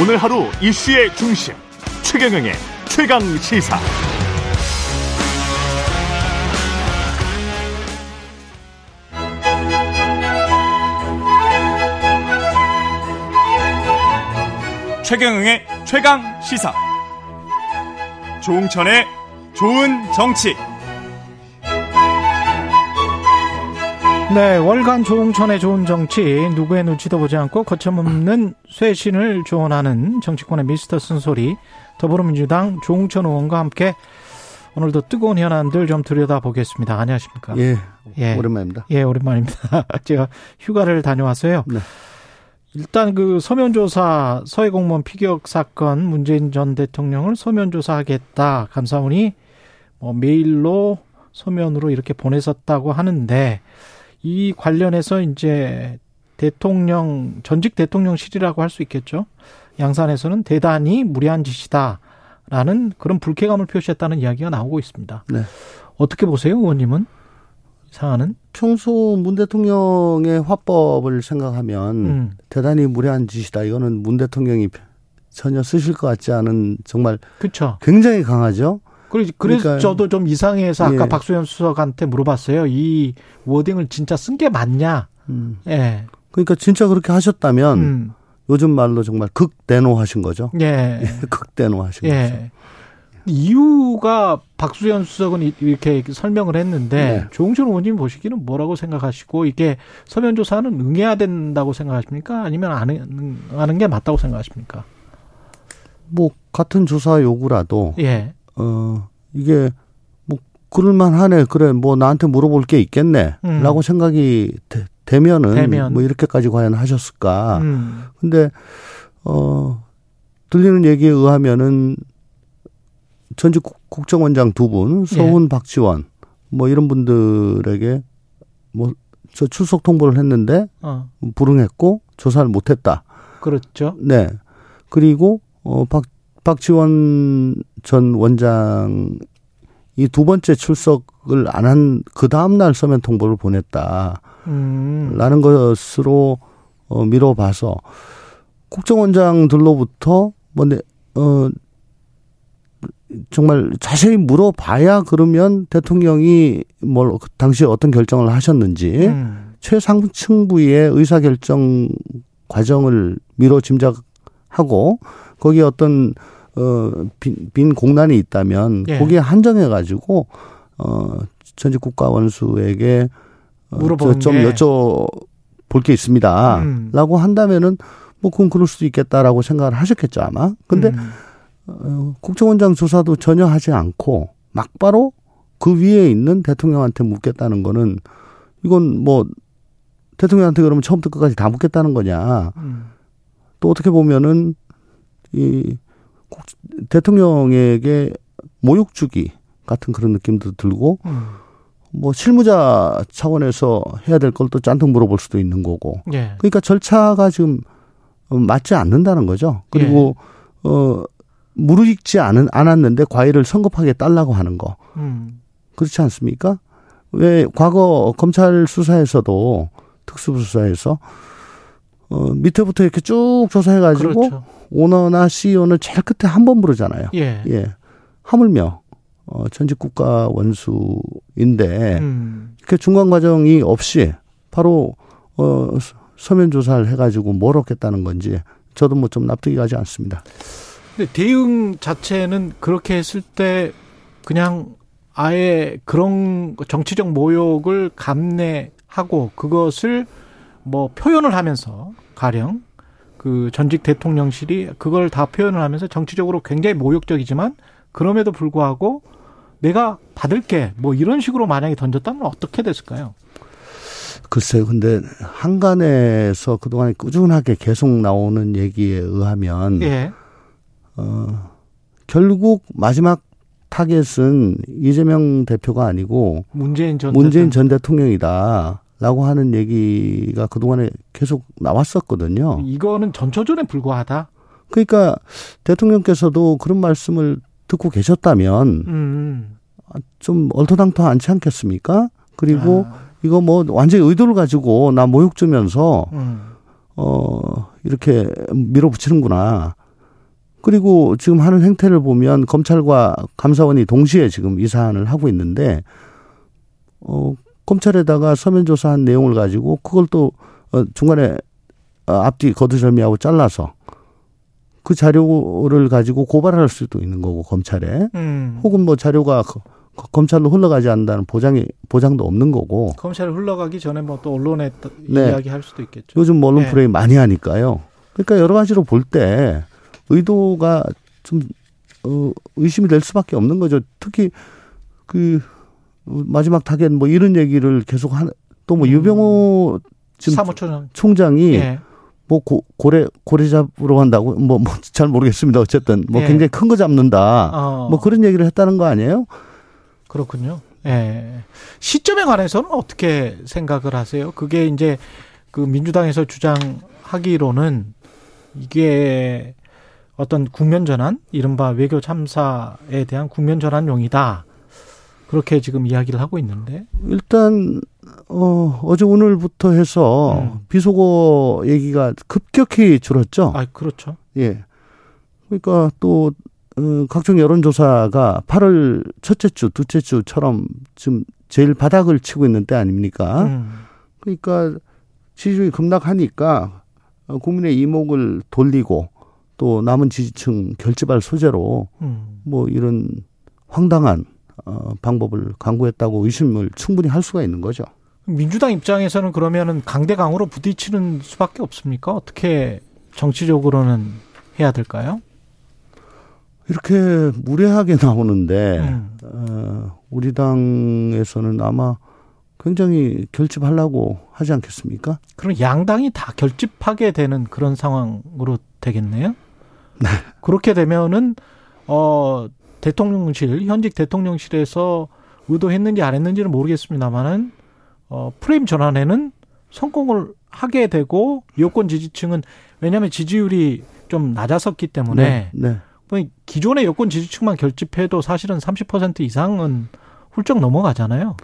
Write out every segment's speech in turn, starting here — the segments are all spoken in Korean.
오늘 하루 이슈의 중심 최경영의 최강 시사. 최경영의 최강 시사. 조웅천의 좋은 정치. 네, 월간 조웅천의 좋은 정치, 누구의 눈치도 보지 않고 거침없는 쇄신을 조언하는 정치권의 미스터 쓴소리, 더불어민주당 조웅천 의원과 함께 오늘도 뜨거운 현안들 좀 들여다보겠습니다. 안녕하십니까? 예, 예. 오랜만입니다. 예, 오랜만입니다. 제가 휴가를 다녀왔어요. 네. 일단 그 서면조사 서해 공무원 피격 사건 문재인 전 대통령을 서면조사하겠다 감사원이 뭐 메일로 서면으로 이렇게 보냈었다고 하는데 이 관련해서 이제 대통령 전직 대통령실이라고 할 수 있겠죠. 양산에서는 대단히 무리한 짓이다라는 그런 불쾌감을 표시했다는 이야기가 나오고 있습니다. 네. 어떻게 보세요, 의원님은? 사안은? 평소 문 대통령의 화법을 생각하면 음. 대단히 무례한 짓이다. 이거는 문 대통령이 전혀 쓰실 것 같지 않은 정말 그쵸. 굉장히 강하죠. 그래서 그러니까, 저도 좀 이상해서 아까 예. 박수현 수석한테 물어봤어요. 이 워딩을 진짜 쓴 게 맞냐? 음. 예. 그러니까 진짜 그렇게 하셨다면 음. 요즘 말로 정말 극대노하신 거죠. 예. 극대노하신 예. 거죠. 이유가 박수현 수석은 이렇게 설명을 했는데 네. 조홍천 의원님 보시기는 뭐라고 생각하시고 이게 서면 조사는 응해야 된다고 생각하십니까? 아니면 안 하는 게 맞다고 생각하십니까? 뭐 같은 조사 요구라도 예. 어 이게 뭐 그럴만 하네 그래 뭐 나한테 물어볼 게 있겠네라고 음. 생각이 되, 면은 되면. 뭐 이렇게까지 과연 하셨을까? 음. 근데 어 들리는 얘기에 의하면은 전직 국정원장 두 분, 서훈, 예. 박지원, 뭐 이런 분들에게 뭐 저 출석 통보를 했는데 어. 불응했고 조사를 못했다. 그렇죠. 네. 그리고 어 박 박지원 전 원장 이 두 번째 출석을 안 한 그 다음 날 서면 통보를 보냈다. 음. 라는 것으로 어 미뤄봐서 국정원장들로부터 뭐어 정말 자세히 물어봐야 그러면 대통령이 뭘그 당시에 어떤 결정을 하셨는지 음. 최상층 부의 의사 결정 과정을 미뤄 짐작하고 거기에 어떤 어빈 빈 공란이 있다면 예. 거기에 한정해 가지고 어 전직 국가 원수에게 어, 좀 여쭤 볼 게 있습니다라고 음. 한다면은 뭐 그건 그럴 수도 있겠다라고 생각을 하셨겠죠 아마. 근데 음. 어, 국정원장 조사도 전혀 하지 않고 막바로 그 위에 있는 대통령한테 묻겠다는 거는 이건 뭐 대통령한테 그러면 처음부터 끝까지 다 묻겠다는 거냐. 음. 또 어떻게 보면은 이 대통령에게 모욕 주기 같은 그런 느낌도 들고 음. 뭐 실무자 차원에서 해야 될 걸또 짠뜩 물어볼 수도 있는 거고. 예. 그러니까 절차가 지금 맞지 않는다는 거죠. 그리고 예. 어 무르익지 않은 않았는데 과일을 성급하게 딸라고 하는 거. 음. 그렇지 않습니까? 왜 과거 검찰 수사에서도 특수부 수사에서 어 밑에부터 이렇게 쭉 조사해 가지고 그렇죠. 오너나 CEO는 제일 끝에 한 번 부르잖아요. 예. 예. 하물며 어 전직 국가 원수인데 음. 이렇게 중간 과정이 없이 바로 어 서면 조사를 해 가지고 뭘 얻겠다는 건지 저도 뭐 좀 납득이 가지 않습니다. 근데 대응 자체는 그렇게 했을 때 그냥 아예 그런 정치적 모욕을 감내하고 그것을 뭐 표현을 하면서 가령 그 전직 대통령실이 그걸 다 표현을 하면서 정치적으로 굉장히 모욕적이지만 그럼에도 불구하고 내가 받을게 뭐 이런 식으로 만약에 던졌다면 어떻게 됐을까요? 글쎄요. 근데 한간에서 그동안 꾸준하게 계속 나오는 얘기에 의하면 예. 어, 결국 마지막 타겟은 이재명 대표가 아니고 문재인 전, 문재인 전 대통령이다. 라고 하는 얘기가 그동안에 계속 나왔었거든요. 이거는 전초전에 불과하다? 그러니까 대통령께서도 그런 말씀을 듣고 계셨다면 음. 좀 얼토당토 않지 않겠습니까? 그리고 아. 이거 뭐 완전히 의도를 가지고 나 모욕 주면서 음. 어 이렇게 밀어붙이는구나. 그리고 지금 하는 행태를 보면 검찰과 감사원이 동시에 지금 이 사안을 하고 있는데 어 검찰에다가 서면 조사한 내용을 가지고 그걸 또 어, 중간에 어, 앞뒤 거두절미하고 잘라서 그 자료를 가지고 고발할 수도 있는 거고 검찰에 음. 혹은 뭐 자료가 검찰로 흘러가지 않는다는 보장이 보장도 없는 거고 검찰에 흘러가기 전에 뭐 또 언론에 네. 이야기할 수도 있겠죠. 요즘 뭐 언론 네. 프레임 많이 하니까요. 그러니까 여러 가지로 볼 때 의도가 좀 어, 의심이 될 수밖에 없는 거죠. 특히 그 마지막 타겟 뭐 이런 얘기를 계속 하는 또뭐 음. 유병호 지금 사무총장 총장이 예. 뭐 고, 고래 고래 잡으러 간다고 뭐뭐잘 모르겠습니다. 어쨌든 뭐 예. 굉장히 큰 거 잡는다. 어. 뭐 그런 얘기를 했다는 거 아니에요? 그렇군요. 예. 시점에 관해서는 어떻게 생각을 하세요? 그게 이제 그 민주당에서 주장하기로는 이게 어떤 국면 전환, 이른바 외교 참사에 대한 국면 전환용이다. 그렇게 지금 이야기를 하고 있는데 일단 어 어제 오늘부터 해서 음. 비속어 얘기가 급격히 줄었죠. 아 그렇죠. 예. 그러니까 또 어, 각종 여론조사가 8월 첫째 주, 둘째 주처럼 지금 제일 바닥을 치고 있는 때 아닙니까? 음. 그러니까 지지율이 급락하니까 어, 국민의 이목을 돌리고 또 남은 지지층 결집할 소재로 음. 뭐 이런 황당한 어, 방법을 강구했다고 의심을 충분히 할 수가 있는 거죠. 민주당 입장에서는 그러면은 강대강으로 부딪히는 수밖에 없습니까? 어떻게 정치적으로는 해야 될까요? 이렇게 무례하게 나오는데 음. 어, 우리 당에서는 아마 굉장히 결집하려고 하지 않겠습니까? 그럼 양당이 다 결집하게 되는 그런 상황으로 되겠네요. 네. 그렇게 되면은 어 대통령실 현직 대통령실에서 의도했는지 안 했는지는 모르겠습니다만은 어 프레임 전환에는 성공을 하게 되고 여권 지지층은 왜냐하면 지지율이 좀 낮았었기 때문에 네, 네. 뭐 기존의 여권 지지층만 결집해도 사실은 30% 이상은 훌쩍 넘어가잖아요.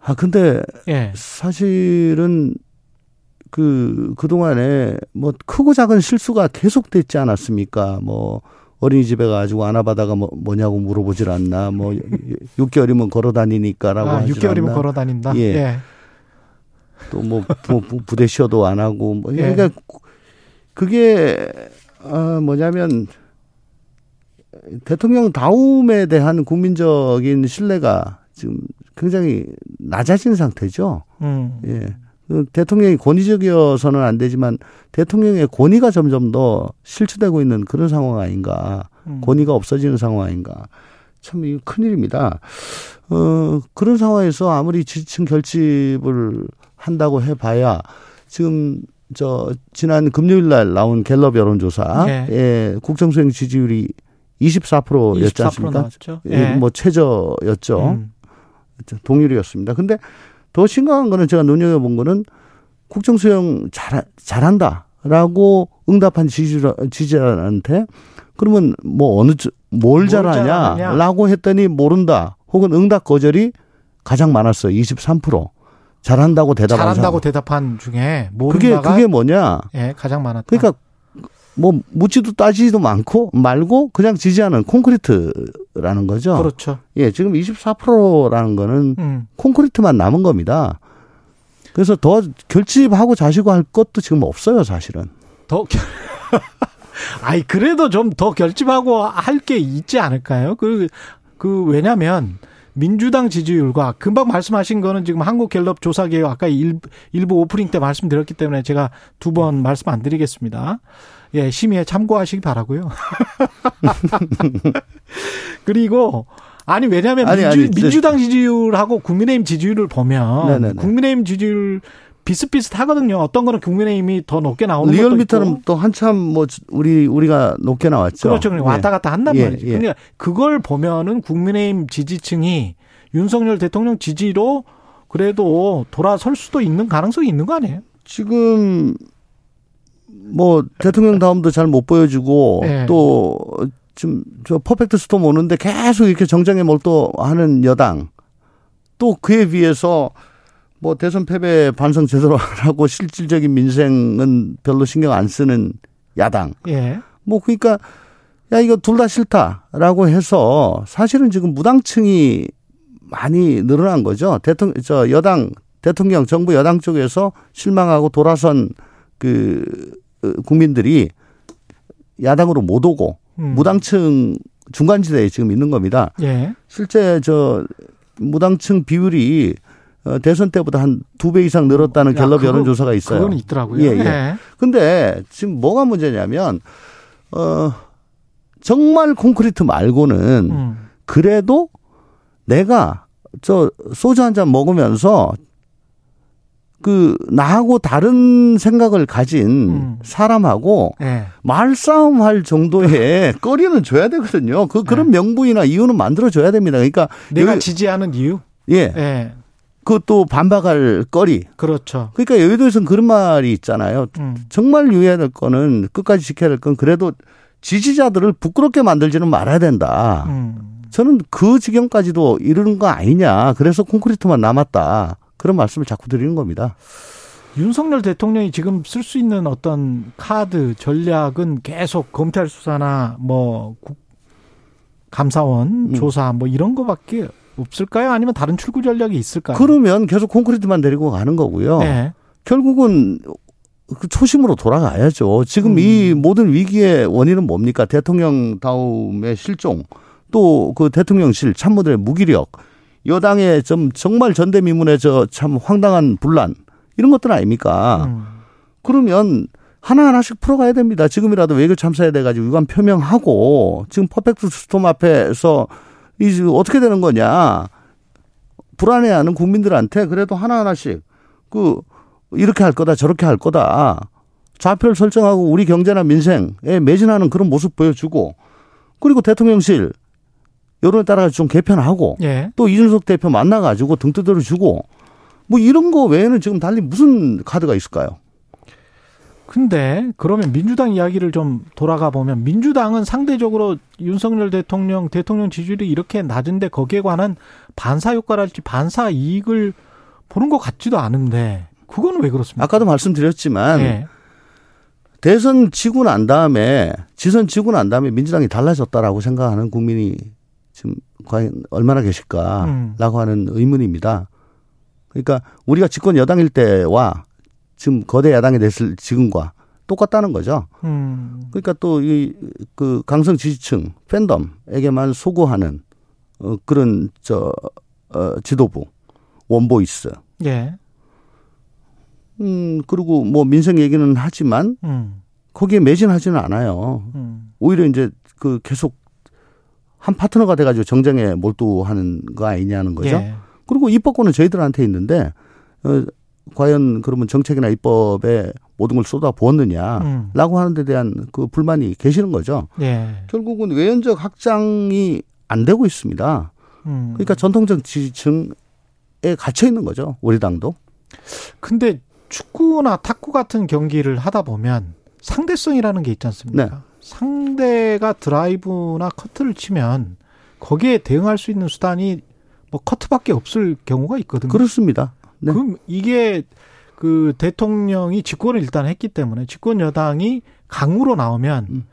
아 근데 예. 사실은 그 그동안에 뭐 크고 작은 실수가 계속됐지 않았습니까? 뭐 어린이집에 가지고 안아바다가 뭐, 뭐냐고 물어보질 않나. 뭐 6개월이면 걸어 다니니까라고 아, 6개월이면 걸어 다닌다. 예. 예. 또뭐 부대 쉬어도 안 하고 뭐 예. 그러니까 그게 어 뭐냐면 대통령 다움에 대한 국민적인 신뢰가 지금 굉장히 낮아진 상태죠. 음. 예. 그 대통령이 권위적이어서는 안 되지만 대통령의 권위가 점점 더 실추되고 있는 그런 상황 아닌가. 음. 권위가 없어지는 상황 아닌가. 참, 이거 큰일입니다. 어, 그런 상황에서 아무리 지지층 결집을 한다고 해봐야 지금 저 지난 금요일 날 나온 갤럽 여론조사 예. 예 국정수행 지지율이 24%였지 않습니까? 예. 예. 뭐 최저였죠. 음. 동일이었습니다. 근데 더 심각한 거는 제가 눈여겨본 거는 국정 수행 잘, 잘한다라고 응답한 지지자, 지지자한테 그러면 뭐 어느, 뭘, 뭘 잘하냐? 라고 했더니 모른다. 혹은 응답 거절이 가장 많았어요. 23%. 잘한다고 대답한 잘한다고. 대답한 중에 모른다가 그게 그게 뭐냐? 예, 가장 많았다. 그러니까 뭐 묻지도 따지지도 많고 말고 그냥 지지하는 콘크리트라는 거죠. 그렇죠. 예, 지금 24%라는 거는 음. 콘크리트만 남은 겁니다. 그래서 더 결집하고 자시고 할 것도 지금 없어요, 사실은. 더 아이 그래도 좀 더 결집하고 할 게 있지 않을까요? 그, 그, 왜냐면, 민주당 지지율과 금방 말씀하신 거는 지금 한국갤럽 조사계획 아까 일, 일부 오프닝 때 말씀드렸기 때문에 제가 두 번 말씀 안 드리겠습니다. 예, 심의에 참고하시기 바라고요. 그리고 아니 왜냐하면 아니, 민주, 아니, 민주당 지지율하고 국민의힘 지지율을 보면 네네네. 국민의힘 지지율 비슷비슷하거든요. 어떤 거는 국민의힘이 더 높게 나오는 리얼미터는 또 한참 뭐 우리 우리가 높게 나왔죠. 그렇죠. 예. 왔다 갔다 한단 예. 말이죠. 그러니까 그걸 보면은 국민의힘 지지층이 윤석열 대통령 지지로 그래도 돌아설 수도 있는 가능성이 있는 거 아니에요? 지금 뭐 대통령 다음도 잘 못 보여주고 네. 또 지금 저 퍼펙트 스톰 오는데 계속 이렇게 정장에 몰두하는 여당 또 그에 비해서 뭐 대선 패배 반성 제대로 하고 실질적인 민생은 별로 신경 안 쓰는 야당. 예. 뭐 그러니까 야 이거 둘 다 싫다라고 해서 사실은 지금 무당층이 많이 늘어난 거죠. 대통령 저 여당 대통령 정부 여당 쪽에서 실망하고 돌아선 그 어, 국민들이 야당으로 못 오고 음. 무당층 중간지대에 지금 있는 겁니다. 예. 실제 저 무당층 비율이 어, 대선 때보다 한 두 배 이상 늘었다는 야, 갤럽 여론조사가 있어요. 그건 있더라고요. 예, 예. 네. 근데 지금 뭐가 문제냐면, 어, 정말 콘크리트 말고는 음. 그래도 내가 저 소주 한 잔 먹으면서 그 나하고 다른 생각을 가진 음. 사람하고 네. 말싸움 할 정도의 거리는 줘야 되거든요. 그 그런 네. 명분이나 이유는 만들어 줘야 됩니다. 그러니까 내가 여기, 지지하는 이유? 예. 네. 그것도 반박할 거리. 그렇죠. 그러니까 여의도에서는 그런 말이 있잖아요. 음. 정말 유의해야 될 거는 끝까지 지켜야 될 건 그래도 지지자들을 부끄럽게 만들지는 말아야 된다. 음. 저는 그 지경까지도 이르는 거 아니냐. 그래서 콘크리트만 남았다. 그런 말씀을 자꾸 드리는 겁니다. 윤석열 대통령이 지금 쓸 수 있는 어떤 카드 전략은 계속 검찰 수사나 뭐 감사원 음. 조사 뭐 이런 거밖에 없을까요? 아니면 다른 출구 전략이 있을까요? 그러면 계속 콘크리트만 데리고 가는 거고요. 네. 결국은 그 초심으로 돌아가야죠. 지금 음. 이 모든 위기의 원인은 뭡니까? 대통령 다음의 실종, 또 그 대통령실 참모들의 무기력, 여당의 좀 정말 전대미문의 저 참 황당한 분란 이런 것들 아닙니까? 음. 그러면 하나하나씩 풀어가야 됩니다. 지금이라도 외교 참사에 대해 가지고 유감 표명하고 지금 퍼펙트 스톰 앞에서 이 어떻게 되는 거냐 불안해하는 국민들한테 그래도 하나하나씩 그 이렇게 할 거다 저렇게 할 거다 좌표를 설정하고 우리 경제나 민생에 매진하는 그런 모습 보여주고 그리고 대통령실 여론에 따라 좀 개편하고 예. 또 이준석 대표 만나가지고 등 두드려 주고 뭐 이런 거 외에는 지금 달리 무슨 카드가 있을까요? 근데 그러면 민주당 이야기를 좀 돌아가 보면 민주당은 상대적으로 윤석열 대통령 대통령 지지율이 이렇게 낮은데 거기에 관한 반사 효과랄지 반사 이익을 보는 것 같지도 않은데 그거는 왜 그렇습니까? 아까도 말씀드렸지만 네. 대선 지고 난 다음에 지선 지고 난 다음에 민주당이 달라졌다라고 생각하는 국민이 지금 과연 얼마나 계실까라고 음. 하는 의문입니다. 그러니까 우리가 집권 여당일 때와 지금 거대 야당이 됐을 지금과 똑같다는 거죠. 음. 그러니까 또 이 그 강성 지지층 팬덤에게만 소구하는 어 그런 저 어, 지도부 one voice. 예. 음 그리고 뭐 민생 얘기는 하지만 음. 거기에 매진하지는 않아요. 음. 오히려 이제 그 계속 한 파트너가 돼가지고 정쟁에 몰두하는 거 아니냐는 거죠. 예. 그리고 입법권은 저희들한테 있는데 어, 과연 그러면 정책이나 입법에 모든 걸 쏟아 부었느냐라고 음. 하는 데 대한 그 불만이 계시는 거죠. 예. 결국은 외연적 확장이 안 되고 있습니다. 음. 그러니까 전통적 지지층에 갇혀 있는 거죠. 우리 당도. 근데 축구나 탁구 같은 경기를 하다 보면 상대성이라는 게 있지 않습니까? 네. 상대가 드라이브나 커트를 치면 거기에 대응할 수 있는 수단이 뭐 커트밖에 없을 경우가 있거든요. 그렇습니다. 네. 그럼 이게 그 대통령이 집권을 일단 했기 때문에 집권 여당이 강으로 나오면 음.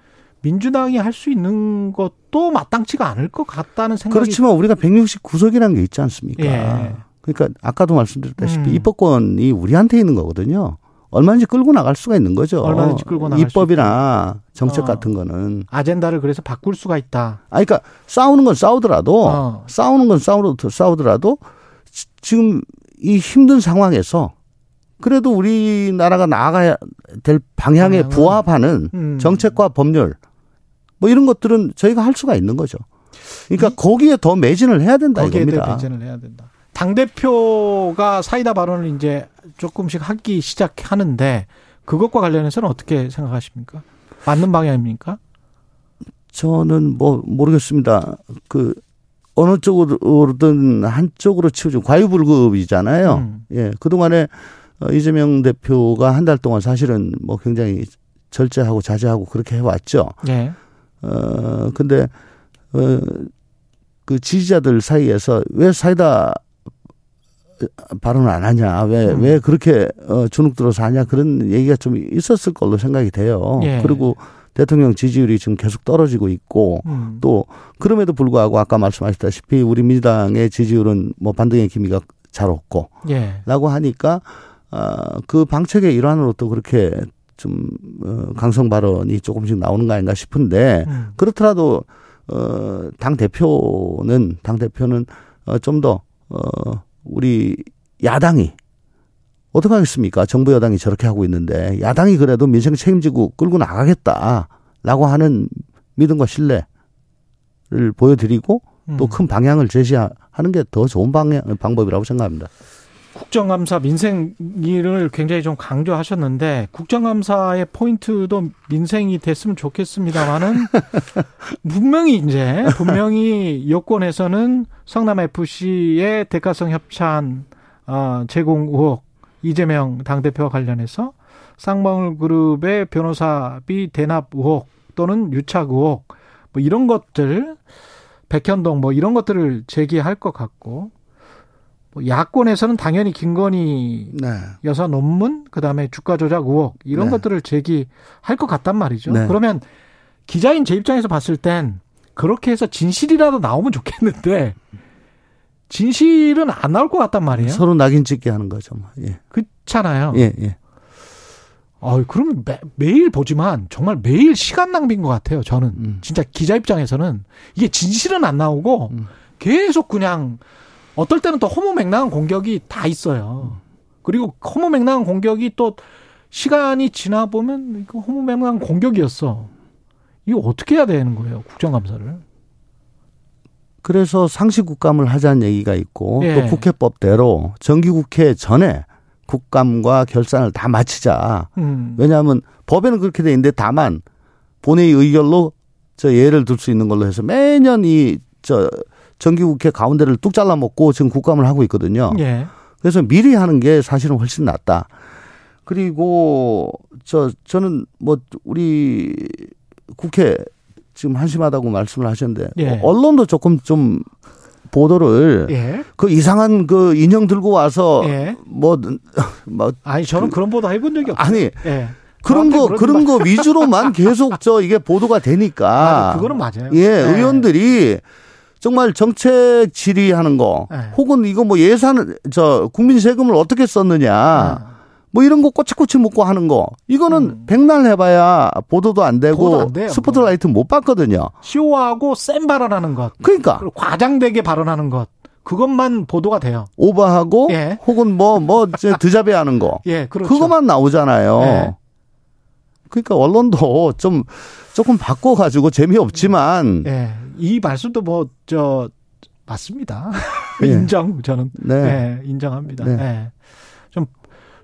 민주당이 할 수 있는 것도 마땅치가 않을 것 같다는 생각이 그렇지만 우리가 169석이라는 게 있지 않습니까? 예. 그러니까 아까도 말씀드렸다시피 음. 입법권이 우리한테 있는 거거든요. 얼마든지 끌고 나갈 수가 있는 거죠. 얼마든지 끌고 나갈 입법이나 정책 어. 같은 거는 아젠다를 그래서 바꿀 수가 있다. 아, 그러니까 싸우는 건 싸우더라도 어. 싸우는 건 싸우더라도 싸우더라도 지금 이 힘든 상황에서 그래도 우리나라가 나아가야 될 방향에 부합하는 음. 정책과 법률 뭐 이런 것들은 저희가 할 수가 있는 거죠. 그러니까 이, 거기에 더 매진을 해야 된다 거기에 이겁니다. 더 매진을 해야 된다. 당 대표가 사이다 발언을 이제 조금씩 하기 시작하는데 그것과 관련해서는 어떻게 생각하십니까? 맞는 방향입니까? 저는 뭐 모르겠습니다. 그 어느 쪽으로든 한쪽으로 치우죠. 과유불급이잖아요. 음. 예. 그동안에 어, 이재명 대표가 한 달 동안 사실은 뭐 굉장히 절제하고 자제하고 그렇게 해왔죠. 예. 어, 근데, 어, 그 지지자들 사이에서 왜 사이다 발언을 안 하냐, 왜, 음. 왜 그렇게, 어, 주눅 들어서 하냐, 그런 얘기가 좀 있었을 걸로 생각이 돼요. 예. 그리고 대통령 지지율이 지금 계속 떨어지고 있고, 음. 또, 그럼에도 불구하고 아까 말씀하셨다시피 우리 민주당의 지지율은 뭐 반등의 기미가 잘 없고, 예. 라고 하니까, 어, 그 방책의 일환으로 또 그렇게 좀, 어, 강성 발언이 조금씩 나오는 거 아닌가 싶은데, 음. 그렇더라도, 어, 당 대표는, 당 대표는, 어, 좀 더, 어, 우리 야당이 어떻게 하겠습니까? 정부 여당이 저렇게 하고 있는데 야당이 그래도 민생 책임지고 끌고 나가겠다라고 하는 믿음과 신뢰를 보여드리고 음. 또큰 방향을 제시하는 게 더 좋은 방향 방법이라고 생각합니다. 국정감사 민생을 굉장히 좀 강조하셨는데 국정감사의 포인트도 민생이 됐으면 좋겠습니다만은 분명히 이제 분명히 여권에서는 성남 FC의 대가성 협찬 어, 제공 의혹 이재명 당대표와 관련해서 쌍방울 그룹의 변호사비 대납 의혹 또는 유착 의혹 뭐 이런 것들 백현동 뭐 이런 것들을 제기할 것 같고 뭐 야권에서는 당연히 김건희 네. 여사 논문 그다음에 주가 조작 의혹 이런 네. 것들을 제기할 것 같단 말이죠. 네. 그러면 기자인 제 입장에서 봤을 땐 그렇게 해서 진실이라도 나오면 좋겠는데 진실은 안 나올 것 같단 말이에요. 서로 낙인 찍게 하는 거죠. 뭐. 예. 그렇잖아요. 예, 예. 어, 그러면 매, 일 보지만 정말 매일 시간 낭비인 것 같아요. 저는 음. 진짜 기자 입장에서는 이게 진실은 안 나오고 음. 계속 그냥 어떨 때는 또 허무맹랑한 공격이 다 있어요. 그리고 허무맹랑한 공격이 또 시간이 지나 보면 이거 허무맹랑한 공격이었어. 이거 어떻게 해야 되는 거예요, 국정감사를? 그래서 상시 국감을 하자는 얘기가 있고 예. 또 국회법대로 정기국회 전에 국감과 결산을 다 마치자. 음. 왜냐하면 법에는 그렇게 돼 있는데 다만 본회의 의결로 저 예를 들 수 있는 걸로 해서 매년 이 저 정기국회 가운데를 뚝 잘라먹고 지금 국감을 하고 있거든요. 예. 그래서 미리 하는 게 사실은 훨씬 낫다. 그리고 저 저는 뭐 우리 국회 지금 한심하다고 말씀을 하셨는데 예. 언론도 조금 좀 보도를 예. 그 이상한 그 인형 들고 와서 예. 뭐, 뭐 아니 저는 그, 런 보도 해본 적이 없어요. 아니 예. 그런 거 그런 거 위주로만 계속 저 이게 보도가 되니까 아, 그거는 맞아요. 예, 네. 의원들이 정말 정책 질의하는 거 네. 혹은 이거 뭐 예산 저 국민 세금을 어떻게 썼느냐 네. 뭐 이런 거 꼬치꼬치 묻고 하는 거 이거는 음. 백날 해봐야 보도도 안 되고 보도 안 돼요, 스포트라이트 못 받거든요. 쇼하고 센 발언하는 것. 그러니까 과장되게 발언하는 것. 그것만 보도가 돼요. 오버하고 예. 혹은 뭐뭐 드자베하는 거. 예, 그렇죠. 그것만 나오잖아요. 예. 그러니까 언론도 좀 조금 바꿔 가지고 재미없지만. 예. 이 말씀도 뭐 저 맞습니다. 예. 인정 저는 네. 네 인정합니다. 네. 네. 좀,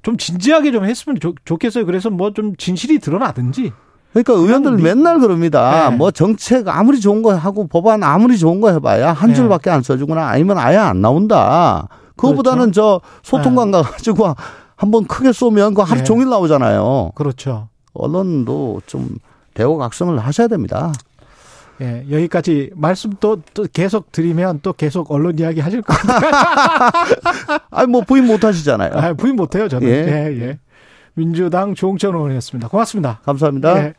좀 진지하게 좀 했으면 좋, 좋겠어요. 그래서 뭐 좀 진실이 드러나든지. 그러니까 의원들 맨날 그럽니다. 네. 뭐 정책 아무리 좋은 거 하고 법안 아무리 좋은 거 해봐야 한 네. 줄밖에 안 써주거나 아니면 아예 안 나온다. 그거보다는 그렇죠. 저 소통관 네. 가가지고 한번 크게 쏘면 그 하루 네. 종일 나오잖아요. 그렇죠. 언론도 좀 대우각성을 하셔야 됩니다. 예, 여기까지 말씀 또, 또 계속 드리면 또 계속 언론 이야기 하실 것 같아요. 아니, 뭐 부인 못 하시잖아요. 아, 부인 못 해요, 저는. 예, 예. 예. 민주당 조홍천 의원이었습니다. 고맙습니다. 감사합니다. 예.